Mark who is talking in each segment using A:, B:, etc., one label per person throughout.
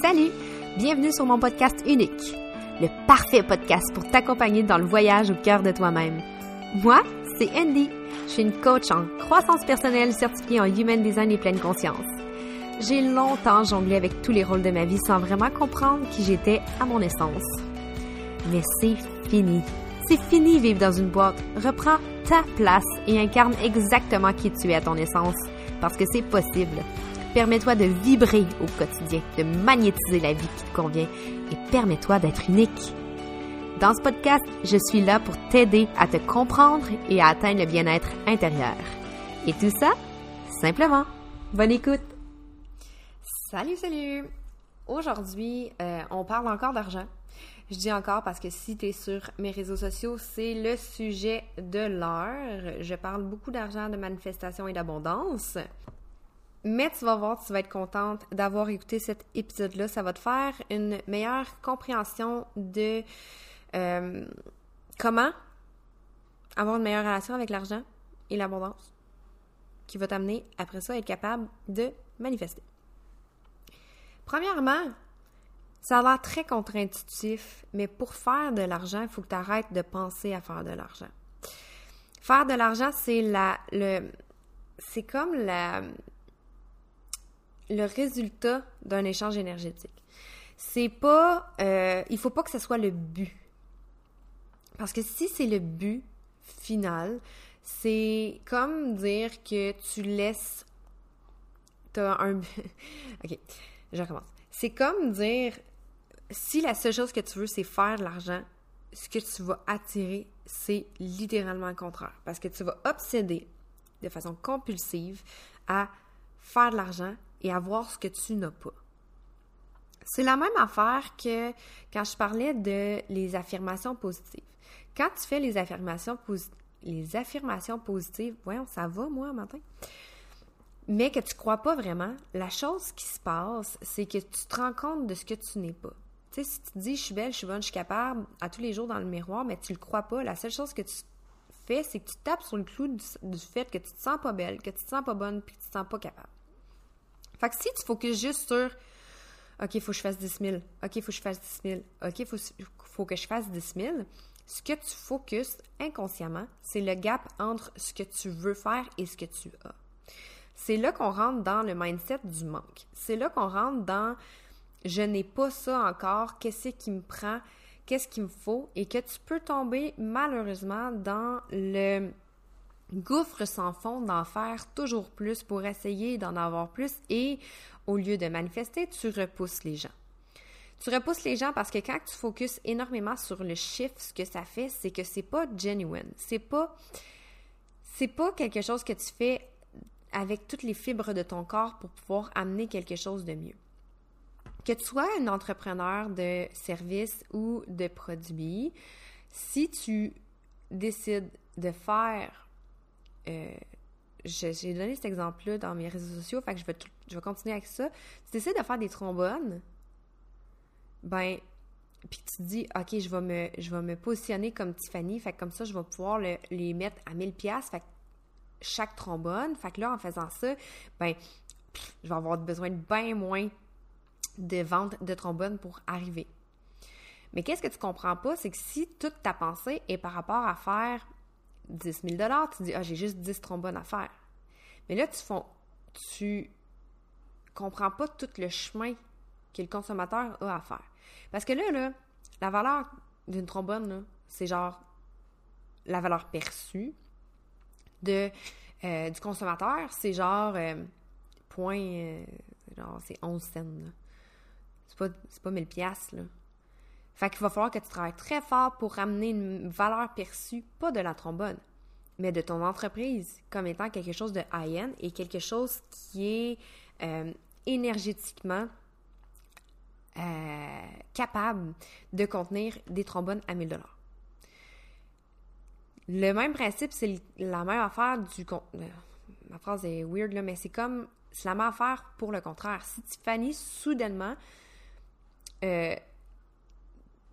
A: Salut! Bienvenue sur mon podcast unique, le parfait podcast pour t'accompagner dans le voyage au cœur de toi-même. Moi, c'est Andy. Je suis une coach en croissance personnelle certifiée en Human Design et pleine conscience. J'ai longtemps jonglé avec tous les rôles de ma vie sans vraiment comprendre qui j'étais à mon essence. Mais c'est fini. C'est fini vivre dans une boîte. Reprends ta place et incarne exactement qui tu es à ton essence, parce que c'est possible. Permets-toi de vibrer au quotidien, de magnétiser la vie qui te convient et permets-toi d'être unique. Dans ce podcast, je suis là pour t'aider à te comprendre et à atteindre le bien-être intérieur. Et tout ça, simplement. Bonne écoute! Salut, salut! Aujourd'hui, euh, on parle encore d'argent. Je dis encore parce que si tu es sur mes réseaux sociaux, c'est le sujet de l'heure. Je parle beaucoup d'argent, de manifestation et d'abondance. Mais tu vas voir, tu vas être contente d'avoir écouté cet épisode-là. Ça va te faire une meilleure compréhension de euh, comment avoir une meilleure relation avec l'argent et l'abondance qui va t'amener après ça à être capable de manifester. Premièrement, ça a l'air très contre-intuitif, mais pour faire de l'argent, il faut que tu arrêtes de penser à faire de l'argent. Faire de l'argent, c'est la le c'est comme la le résultat d'un échange énergétique. C'est pas, euh, il faut pas que ce soit le but. Parce que si c'est le but final, c'est comme dire que tu laisses, t'as un, ok, je recommence. C'est comme dire, si la seule chose que tu veux, c'est faire de l'argent, ce que tu vas attirer, c'est littéralement le contraire. Parce que tu vas obséder de façon compulsive à faire de l'argent et avoir ce que tu n'as pas. C'est la même affaire que quand je parlais de les affirmations positives. Quand tu fais les affirmations, positives, les affirmations positives, voyons, ça va moi matin, mais que tu crois pas vraiment, la chose qui se passe, c'est que tu te rends compte de ce que tu n'es pas. Tu sais, si tu te dis je suis belle, je suis bonne, je suis capable à tous les jours dans le miroir, mais tu le crois pas, la seule chose que tu fais, c'est que tu tapes sur le clou du, fait que tu te sens pas belle, que tu te sens pas bonne, puis que tu te sens pas capable. Fait que si tu focuses juste sur OK, il faut que je fasse 10 000, OK, il faut que je fasse 10 000, OK, il faut, que je fasse 10 000, ce que tu focuses inconsciemment, c'est le gap entre ce que tu veux faire et ce que tu as. C'est là qu'on rentre dans le mindset du manque. C'est là qu'on rentre dans je n'ai pas ça encore, qu'est-ce qui me prend, qu'est-ce qu'il me faut, et que tu peux tomber malheureusement dans le gouffre sans fond d'en faire toujours plus pour essayer d'en avoir plus et au lieu de manifester, tu repousses les gens. Tu repousses les gens parce que quand tu focuses énormément sur le chiffre, ce que ça fait, c'est que c'est pas genuine. C'est pas c'est pas quelque chose que tu fais avec toutes les fibres de ton corps pour pouvoir amener quelque chose de mieux. Que tu sois un entrepreneur de services ou de produits, si tu décides de faire euh, j'ai donné cet exemple-là dans mes réseaux sociaux, fait que je vais, je vais continuer avec ça. Tu décides de faire des trombones, ben, puis tu te dis, OK, je vais me, je vais me positionner comme Tiffany, fait que comme ça, je vais pouvoir les mettre à 1000 pièces fait que chaque trombone, fait que là, en faisant ça, ben, je vais avoir besoin de bien moins de ventes de trombones pour arriver. Mais qu'est-ce que tu comprends pas, c'est que si toute ta pensée est par rapport à faire 10 000 tu dis, ah, j'ai juste 10 trombones à faire. Mais là, tu font, tu comprends pas tout le chemin que le consommateur a à faire. Parce que là, là la valeur d'une trombone, c'est genre la valeur perçue de, euh, du consommateur, c'est genre euh, point, euh, genre c'est 11 cents. C'est pas, pas 1000 pièces là. Fait qu'il va falloir que tu travailles très fort pour ramener une valeur perçue, pas de la trombone, mais de ton entreprise comme étant quelque chose de high-end et quelque chose qui est euh, énergétiquement euh, capable de contenir des trombones à 1000 dollars. Le même principe, c'est la même affaire du... Euh, ma phrase est weird, là, mais c'est comme... C'est la même affaire pour le contraire. Si Tiffany, soudainement,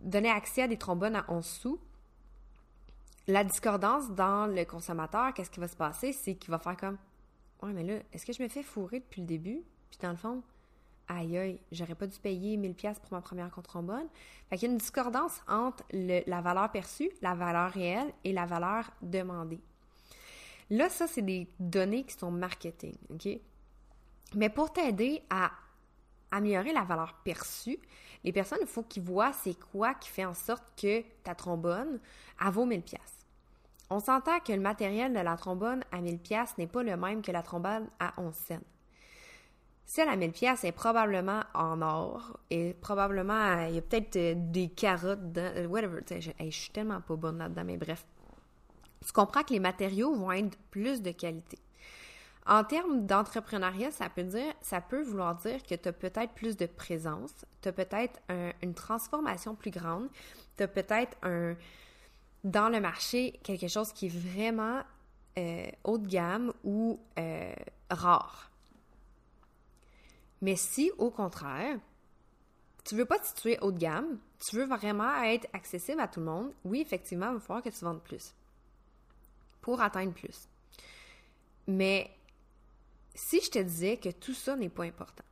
A: donner accès à des trombones à 11 sous, la discordance dans le consommateur, qu'est-ce qui va se passer? C'est qu'il va faire comme Ouais, mais là, est-ce que je me fais fourrer depuis le début? Puis dans le fond, aïe aïe, j'aurais pas dû payer 1000 pièces pour ma première contre-trombone. Fait qu'il y a une discordance entre la valeur perçue, la valeur réelle et la valeur demandée. Là, ça, c'est des données qui sont marketing, OK? Mais pour t'aider à améliorer la valeur perçue, les personnes, il faut qu'ils voient c'est quoi qui fait en sorte que ta trombone, elle vaut 1000 pièces. On s'entend que le matériel de la trombone à 1000 pièces n'est pas le même que la trombone à 11 cents. Celle à 1000 pièces est probablement en or et probablement il y a peut-être euh, des carottes dans, euh, whatever, je, je suis tellement pas bonne là-dedans mais bref. Tu comprends que les matériaux vont être plus de qualité. En termes d'entrepreneuriat, ça peut dire, ça peut vouloir dire que tu as peut-être plus de présence, tu as peut-être une transformation plus grande, tu as peut-être un dans le marché quelque chose qui est vraiment euh, haut de gamme ou rare. Mais si, au contraire, tu veux pas te situer haut de gamme, tu veux vraiment être accessible à tout le monde, oui, effectivement, il va falloir que tu vendes plus pour atteindre plus. Mais si je te disais que tout ça n'est pas important,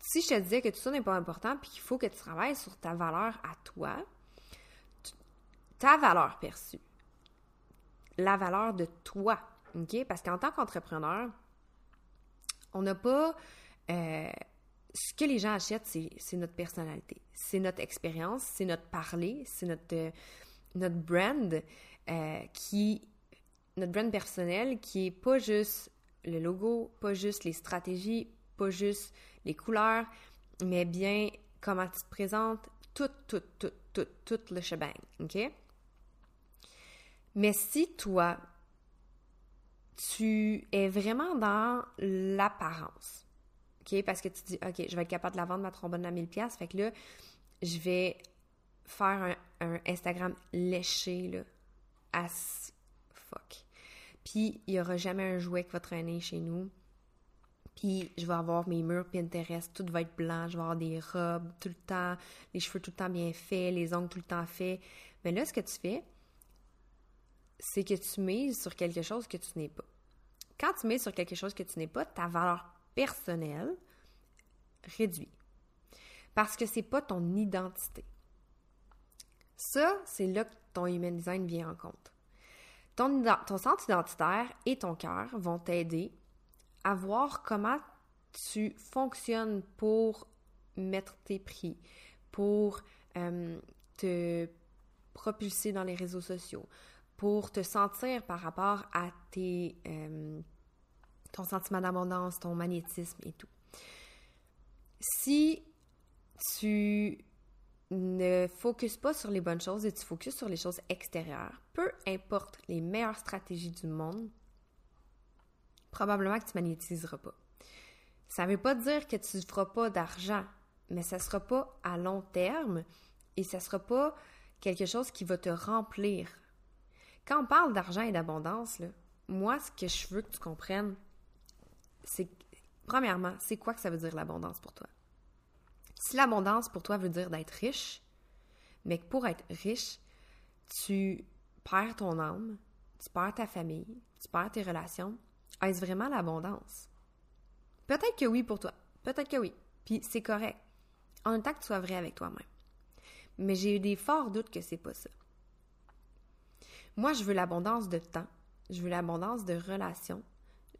A: si je te disais que tout ça n'est pas important puis qu'il faut que tu travailles sur ta valeur à toi, ta valeur perçue, la valeur de toi, OK? Parce qu'en tant qu'entrepreneur, on n'a pas... Euh, ce que les gens achètent, c'est notre personnalité, c'est notre expérience, c'est notre parler, c'est notre, euh, notre brand euh, qui... Notre brand personnel qui est pas juste le logo, pas juste les stratégies, pas juste les couleurs, mais bien comment tu te présentes, tout, tout, tout, tout, tout le shebang, OK? Mais si toi, tu es vraiment dans l'apparence. OK? Parce que tu dis, OK, je vais être capable de la vendre ma trombone à 1000$. Fait que là, je vais faire un, Instagram léché, là, as fuck. Puis, il n'y aura jamais un jouet qui va traîner chez nous. Puis, je vais avoir mes murs Pinterest, tout va être blanc, je vais avoir des robes tout le temps, les cheveux tout le temps bien faits, les ongles tout le temps faits. Mais là, ce que tu fais, c'est que tu mises sur quelque chose que tu n'es pas. Quand tu mets sur quelque chose que tu n'es pas, ta valeur personnelle réduit. Parce que c'est pas ton identité. Ça, c'est là que ton human design vient en compte. Ton, ton centre identitaire et ton cœur vont t'aider à voir comment tu fonctionnes pour mettre tes prix, pour euh, te propulser dans les réseaux sociaux, pour te sentir par rapport à tes, euh, ton sentiment d'abondance, ton magnétisme et tout. Si tu ne focuses pas sur les bonnes choses et tu focuses sur les choses extérieures, peu importe les meilleures stratégies du monde, probablement que tu magnétiseras pas. Ça ne veut pas dire que tu ne feras pas d'argent, mais ça ne sera pas à long terme et ça ne sera pas quelque chose qui va te remplir quand on parle d'argent et d'abondance, moi, ce que je veux que tu comprennes, c'est, premièrement, c'est quoi que ça veut dire l'abondance pour toi? Si l'abondance pour toi veut dire d'être riche, mais que pour être riche, tu perds ton âme, tu perds ta famille, tu perds tes relations, est-ce vraiment l'abondance? Peut-être que oui pour toi, peut-être que oui, puis c'est correct. En même temps que tu sois vrai avec toi-même. Mais j'ai eu des forts doutes que c'est pas ça. Moi, je veux l'abondance de temps. Je veux l'abondance de relations.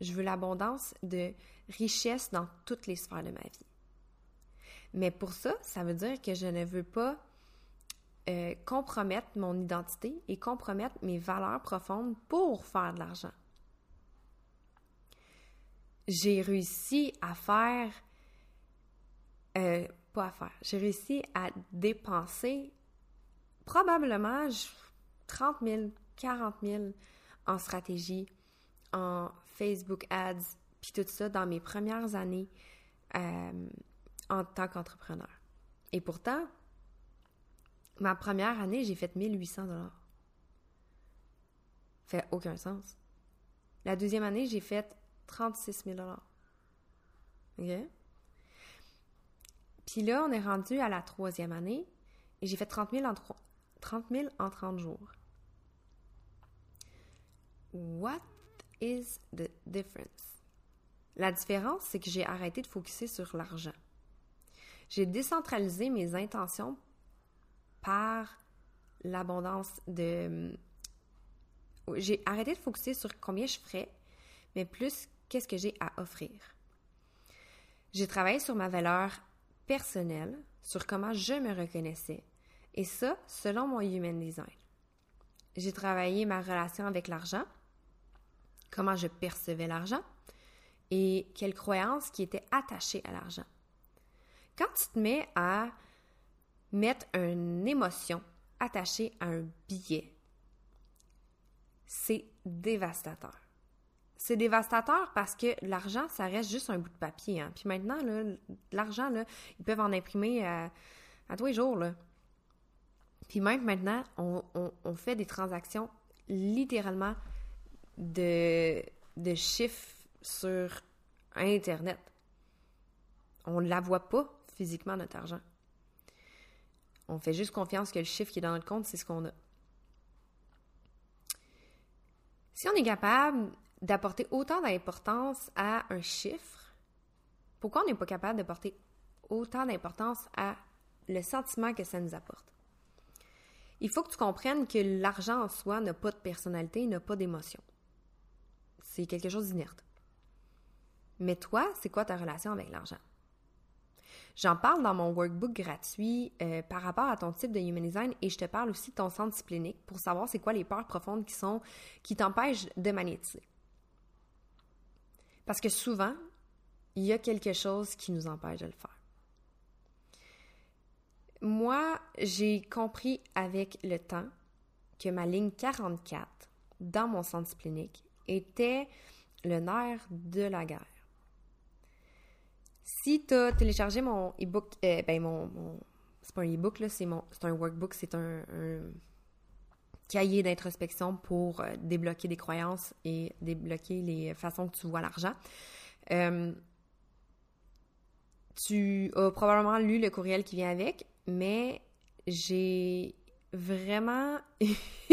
A: Je veux l'abondance de richesse dans toutes les sphères de ma vie. Mais pour ça, ça veut dire que je ne veux pas euh, compromettre mon identité et compromettre mes valeurs profondes pour faire de l'argent. J'ai réussi à faire, euh, pas à faire, j'ai réussi à dépenser probablement 30 000, 40 000 en stratégie, en Facebook Ads, puis tout ça dans mes premières années euh, en tant qu'entrepreneur. Et pourtant, ma première année, j'ai fait 1800 dollars. Fait aucun sens. La deuxième année, j'ai fait 36 000 dollars. OK? Puis là, on est rendu à la troisième année et j'ai fait 30 000 en, 30 000 en 30 jours. What is the difference? La différence, c'est que j'ai arrêté de focuser sur l'argent. J'ai décentralisé mes intentions par l'abondance de... J'ai arrêté de focuser sur combien je ferais, mais plus qu'est-ce que j'ai à offrir. J'ai travaillé sur ma valeur personnelle, sur comment je me reconnaissais, et ça selon mon human design. J'ai travaillé ma relation avec l'argent, comment je percevais l'argent et quelles croyances qui étaient attachées à l'argent. Quand tu te mets à mettre une émotion attachée à un billet, c'est dévastateur. C'est dévastateur parce que l'argent, ça reste juste un bout de papier. Hein. Puis maintenant, l'argent, ils peuvent en imprimer à, à tous les jours. Puis même maintenant, on, fait des transactions littéralement de, de chiffres sur Internet. On ne la voit pas physiquement, notre argent. On fait juste confiance que le chiffre qui est dans notre compte, c'est ce qu'on a. Si on est capable d'apporter autant d'importance à un chiffre, pourquoi on n'est pas capable de porter autant d'importance à le sentiment que ça nous apporte? Il faut que tu comprennes que l'argent en soi n'a pas de personnalité, n'a pas d'émotion. C'est quelque chose d'inerte. Mais toi, c'est quoi ta relation avec l'argent? J'en parle dans mon workbook gratuit euh, par rapport à ton type de human design et je te parle aussi de ton centre disciplinique pour savoir c'est quoi les peurs profondes qui sont qui t'empêchent de magnétiser. Parce que souvent, il y a quelque chose qui nous empêche de le faire. Moi, j'ai compris avec le temps que ma ligne 44 dans mon centre disciplinique était le nerf de la guerre. Si tu as téléchargé mon e-book, euh, ben mon, c'est pas un e-book, là, c'est, mon, c'est un workbook, c'est un, cahier d'introspection pour euh, débloquer des croyances et débloquer les façons que tu vois l'argent. Euh, tu as probablement lu le courriel qui vient avec, mais j'ai vraiment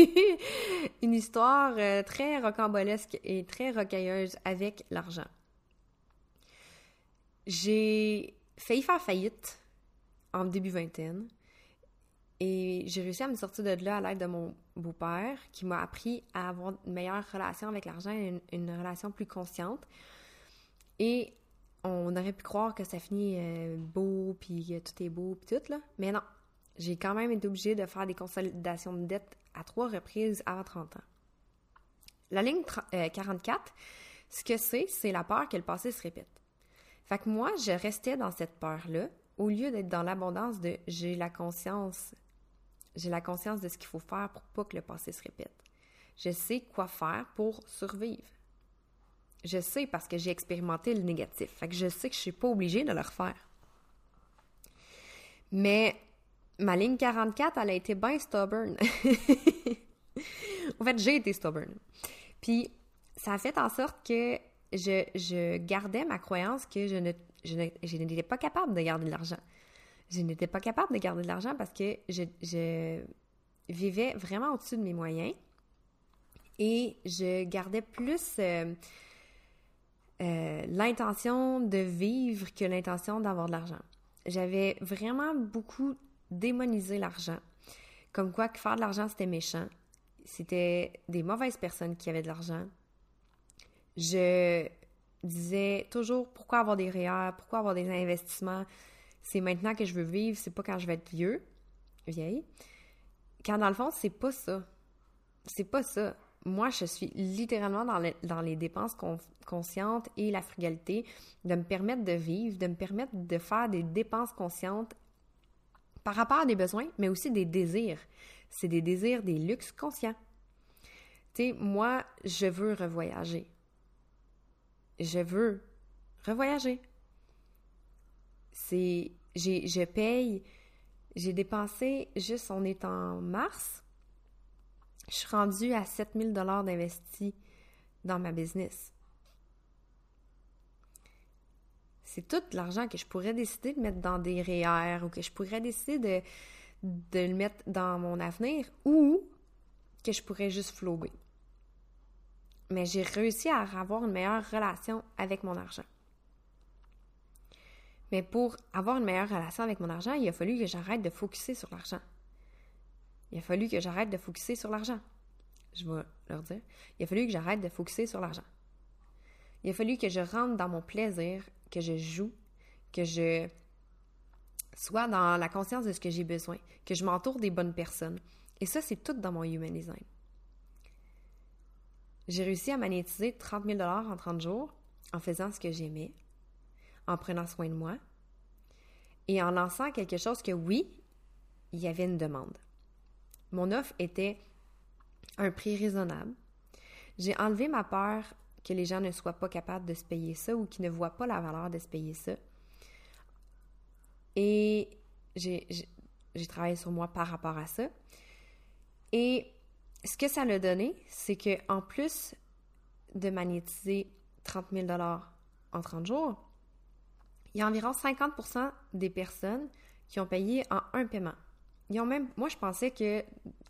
A: une histoire très rocambolesque et très rocailleuse avec l'argent. J'ai failli faire faillite en début vingtaine et j'ai réussi à me sortir de là à l'aide de mon beau-père qui m'a appris à avoir une meilleure relation avec l'argent et une, relation plus consciente. Et on aurait pu croire que ça finit euh, beau, puis tout est beau, puis tout, là. Mais non, j'ai quand même été obligée de faire des consolidations de dette à trois reprises avant 30 ans. La ligne 44, euh, ce que c'est, c'est la peur que le passé se répète. Fait que moi, je restais dans cette peur-là, au lieu d'être dans l'abondance de j'ai la conscience, j'ai la conscience de ce qu'il faut faire pour pas que le passé se répète. Je sais quoi faire pour survivre. Je sais parce que j'ai expérimenté le négatif. Fait que je sais que je suis pas obligée de le refaire. Mais ma ligne 44, elle a été bien stubborn. en fait, j'ai été stubborn. Puis, ça a fait en sorte que je, gardais ma croyance que je n'étais pas capable de garder de l'argent. Je n'étais pas capable de garder de l'argent parce que je, vivais vraiment au-dessus de mes moyens et je gardais plus euh, euh, l'intention de vivre que l'intention d'avoir de l'argent. J'avais vraiment beaucoup démonisé l'argent, comme quoi faire de l'argent c'était méchant. C'était des mauvaises personnes qui avaient de l'argent, je disais toujours pourquoi avoir des REER, pourquoi avoir des investissements? C'est maintenant que je veux vivre, c'est pas quand je vais être vieux, vieille. Quand dans le fond, c'est pas ça. C'est pas ça. Moi, je suis littéralement dans, dans les dépenses conscientes et la frugalité, de me permettre de vivre, de me permettre de faire des dépenses conscientes par rapport à des besoins, mais aussi des désirs. C'est des désirs, des luxes conscients. Tu sais, moi, je veux revoyager je veux revoyager. C'est, je paye, j'ai dépensé, juste on est en mars, je suis rendue à 7000 dollars d'investis dans ma business. C'est tout l'argent que je pourrais décider de mettre dans des REER ou que je pourrais décider de, de le mettre dans mon avenir ou que je pourrais juste flouber mais j'ai réussi à avoir une meilleure relation avec mon argent. Mais pour avoir une meilleure relation avec mon argent, il a fallu que j'arrête de focuser sur l'argent. Il a fallu que j'arrête de focuser sur l'argent. Je vais leur dire. Il a fallu que j'arrête de focuser sur l'argent. Il a fallu que je rentre dans mon plaisir, que je joue, que je sois dans la conscience de ce que j'ai besoin, que je m'entoure des bonnes personnes. Et ça, c'est tout dans mon human design. J'ai réussi à magnétiser 30 000 en 30 jours en faisant ce que j'aimais, en prenant soin de moi et en lançant quelque chose que oui, il y avait une demande. Mon offre était un prix raisonnable. J'ai enlevé ma peur que les gens ne soient pas capables de se payer ça ou qu'ils ne voient pas la valeur de se payer ça. Et j'ai travaillé sur moi par rapport à ça. Et ce que ça l'a donné, c'est que en plus de magnétiser 30 000 en 30 jours, il y a environ 50% des personnes qui ont payé en un paiement. Ils ont même, moi, je pensais que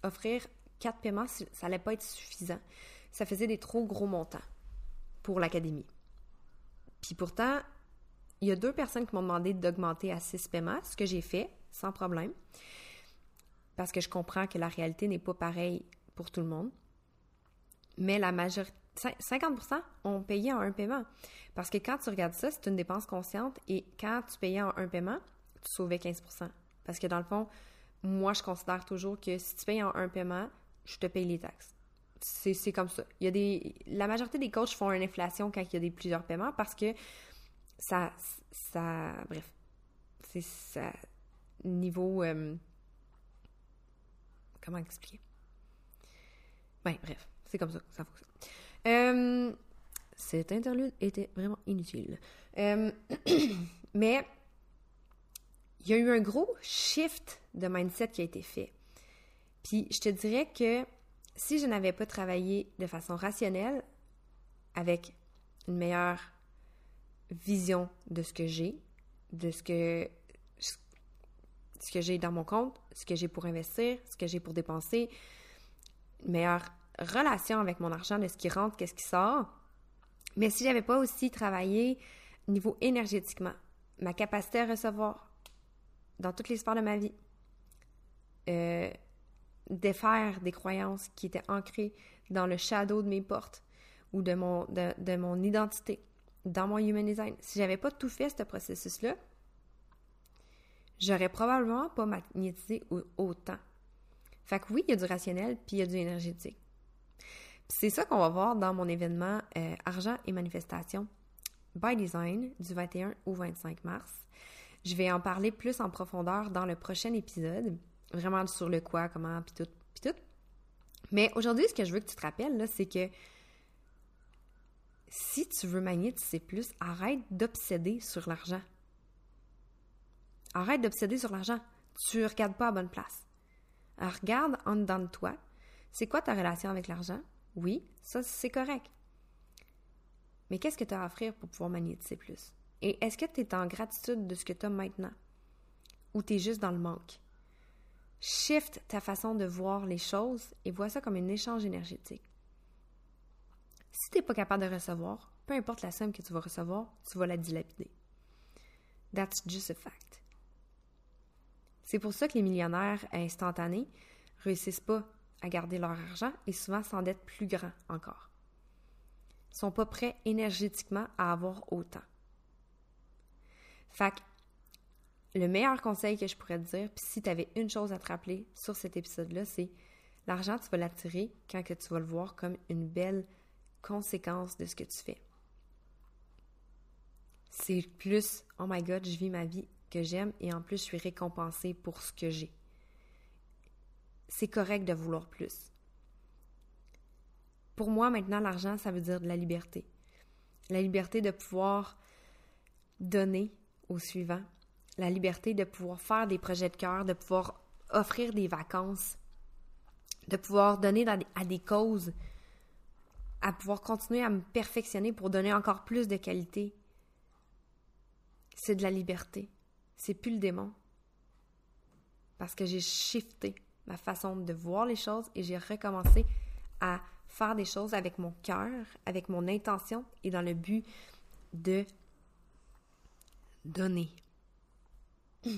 A: offrir quatre paiements, ça allait pas être suffisant. Ça faisait des trop gros montants pour l'académie. Puis pourtant, il y a deux personnes qui m'ont demandé d'augmenter à six paiements, ce que j'ai fait sans problème, parce que je comprends que la réalité n'est pas pareille pour tout le monde. Mais la majorité, 50% ont payé en un paiement. Parce que quand tu regardes ça, c'est une dépense consciente et quand tu payais en un paiement, tu sauvais 15%. Parce que dans le fond, moi, je considère toujours que si tu payes en un paiement, je te paye les taxes. C'est comme ça. Il y a des, la majorité des coachs font une inflation quand il y a des plusieurs paiements parce que ça, ça, bref, c'est ça, niveau, euh, comment expliquer? Bref, c'est comme ça que ça fonctionne. Euh, cet interlude était vraiment inutile. Euh, mais il y a eu un gros shift de mindset qui a été fait. Puis je te dirais que si je n'avais pas travaillé de façon rationnelle, avec une meilleure vision de ce que j'ai, de ce que ce que j'ai dans mon compte, ce que j'ai pour investir, ce que j'ai pour dépenser, une meilleure relation avec mon argent, de ce qui rentre, qu'est-ce qui sort. Mais si j'avais pas aussi travaillé niveau énergétiquement, ma capacité à recevoir dans toutes les sphères de ma vie, euh, défaire des croyances qui étaient ancrées dans le shadow de mes portes ou de mon, de, mon identité, dans mon human design. Si j'avais pas tout fait ce processus-là, j'aurais probablement pas magnétisé autant. Fait que oui, il y a du rationnel, puis il y a du énergétique. C'est ça qu'on va voir dans mon événement euh, Argent et manifestation by Design du 21 au 25 mars. Je vais en parler plus en profondeur dans le prochain épisode, vraiment sur le quoi, comment, puis tout, puis tout. Mais aujourd'hui, ce que je veux que tu te rappelles, c'est que si tu veux magnétiser plus, arrête d'obséder sur l'argent. Arrête d'obséder sur l'argent. Tu regardes pas à bonne place. Regarde en dedans de toi. C'est quoi ta relation avec l'argent? Oui, ça, c'est correct. Mais qu'est-ce que tu as à offrir pour pouvoir magnétiser plus? Et est-ce que tu es en gratitude de ce que tu as maintenant? Ou tu es juste dans le manque? Shift ta façon de voir les choses et vois ça comme un échange énergétique. Si tu n'es pas capable de recevoir, peu importe la somme que tu vas recevoir, tu vas la dilapider. That's just a fact. C'est pour ça que les millionnaires instantanés réussissent pas à garder leur argent et souvent s'endettent plus grand encore. Ils sont pas prêts énergétiquement à avoir autant. Fait le meilleur conseil que je pourrais te dire, puis si tu avais une chose à te rappeler sur cet épisode-là, c'est l'argent, tu vas l'attirer quand que tu vas le voir comme une belle conséquence de ce que tu fais. C'est plus, oh my god, je vis ma vie que j'aime et en plus je suis récompensée pour ce que j'ai c'est correct de vouloir plus. Pour moi, maintenant, l'argent, ça veut dire de la liberté. La liberté de pouvoir donner au suivant. La liberté de pouvoir faire des projets de cœur, de pouvoir offrir des vacances, de pouvoir donner à des causes, à pouvoir continuer à me perfectionner pour donner encore plus de qualité. C'est de la liberté. C'est plus le démon. Parce que j'ai shifté ma façon de voir les choses et j'ai recommencé à faire des choses avec mon cœur, avec mon intention et dans le but de donner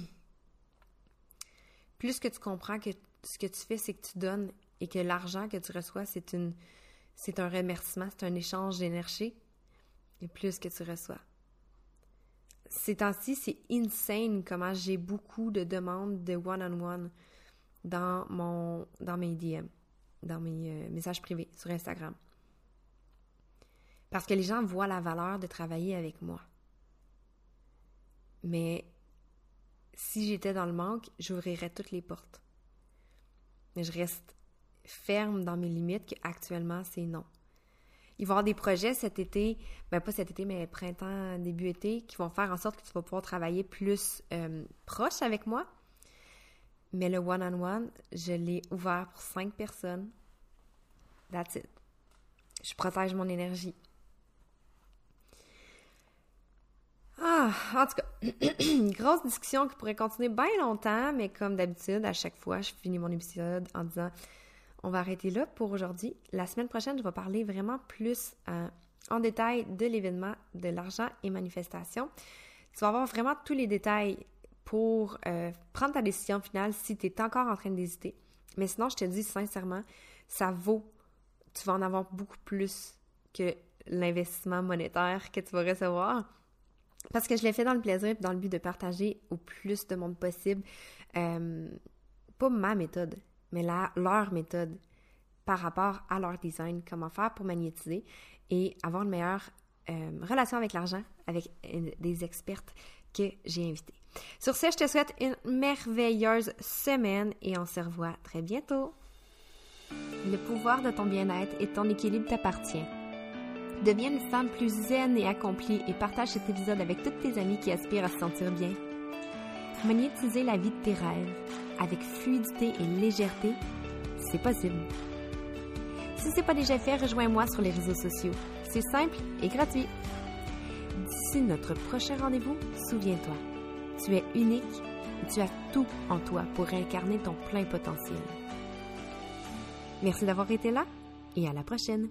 A: plus que tu comprends que ce que tu fais, c'est que tu donnes et que l'argent que tu reçois, c'est une c'est un remerciement, c'est un échange d'énergie, et plus que tu reçois. Ces temps-ci, c'est insane comment j'ai beaucoup de demandes de one-on-one dans mon dans mes DM, dans mes euh, messages privés sur Instagram. Parce que les gens voient la valeur de travailler avec moi. Mais si j'étais dans le manque, j'ouvrirais toutes les portes. Mais je reste ferme dans mes limites qu'actuellement, c'est non. Il va y avoir des projets cet été, ben pas cet été, mais printemps, début été, qui vont faire en sorte que tu vas pouvoir travailler plus euh, proche avec moi. Mais le one-on-one, je l'ai ouvert pour cinq personnes. That's it. Je protège mon énergie. Ah, en tout cas, une grosse discussion qui pourrait continuer bien longtemps, mais comme d'habitude, à chaque fois, je finis mon épisode en disant on va arrêter là pour aujourd'hui. La semaine prochaine, je vais parler vraiment plus euh, en détail de l'événement de l'argent et manifestation. Tu vas avoir vraiment tous les détails pour euh, prendre ta décision finale si tu es encore en train d'hésiter. Mais sinon, je te dis sincèrement, ça vaut, tu vas en avoir beaucoup plus que l'investissement monétaire que tu vas recevoir. Parce que je l'ai fait dans le plaisir dans le but de partager au plus de monde possible, euh, pas ma méthode, mais leur méthode par rapport à leur design, comment faire pour magnétiser et avoir une meilleure euh, relation avec l'argent avec des expertes que j'ai invitées. Sur ce, je te souhaite une merveilleuse semaine et on se revoit très bientôt. Le pouvoir de ton bien-être et ton équilibre t'appartient. Deviens une femme plus zen et accomplie et partage cet épisode avec toutes tes amies qui aspirent à se sentir bien. Magnétiser la vie de tes rêves avec fluidité et légèreté, c'est possible. Si ce n'est pas déjà fait, rejoins-moi sur les réseaux sociaux. C'est simple et gratuit. D'ici notre prochain rendez-vous, souviens-toi, tu es unique tu as tout en toi pour incarner ton plein potentiel. Merci d'avoir été là et à la prochaine.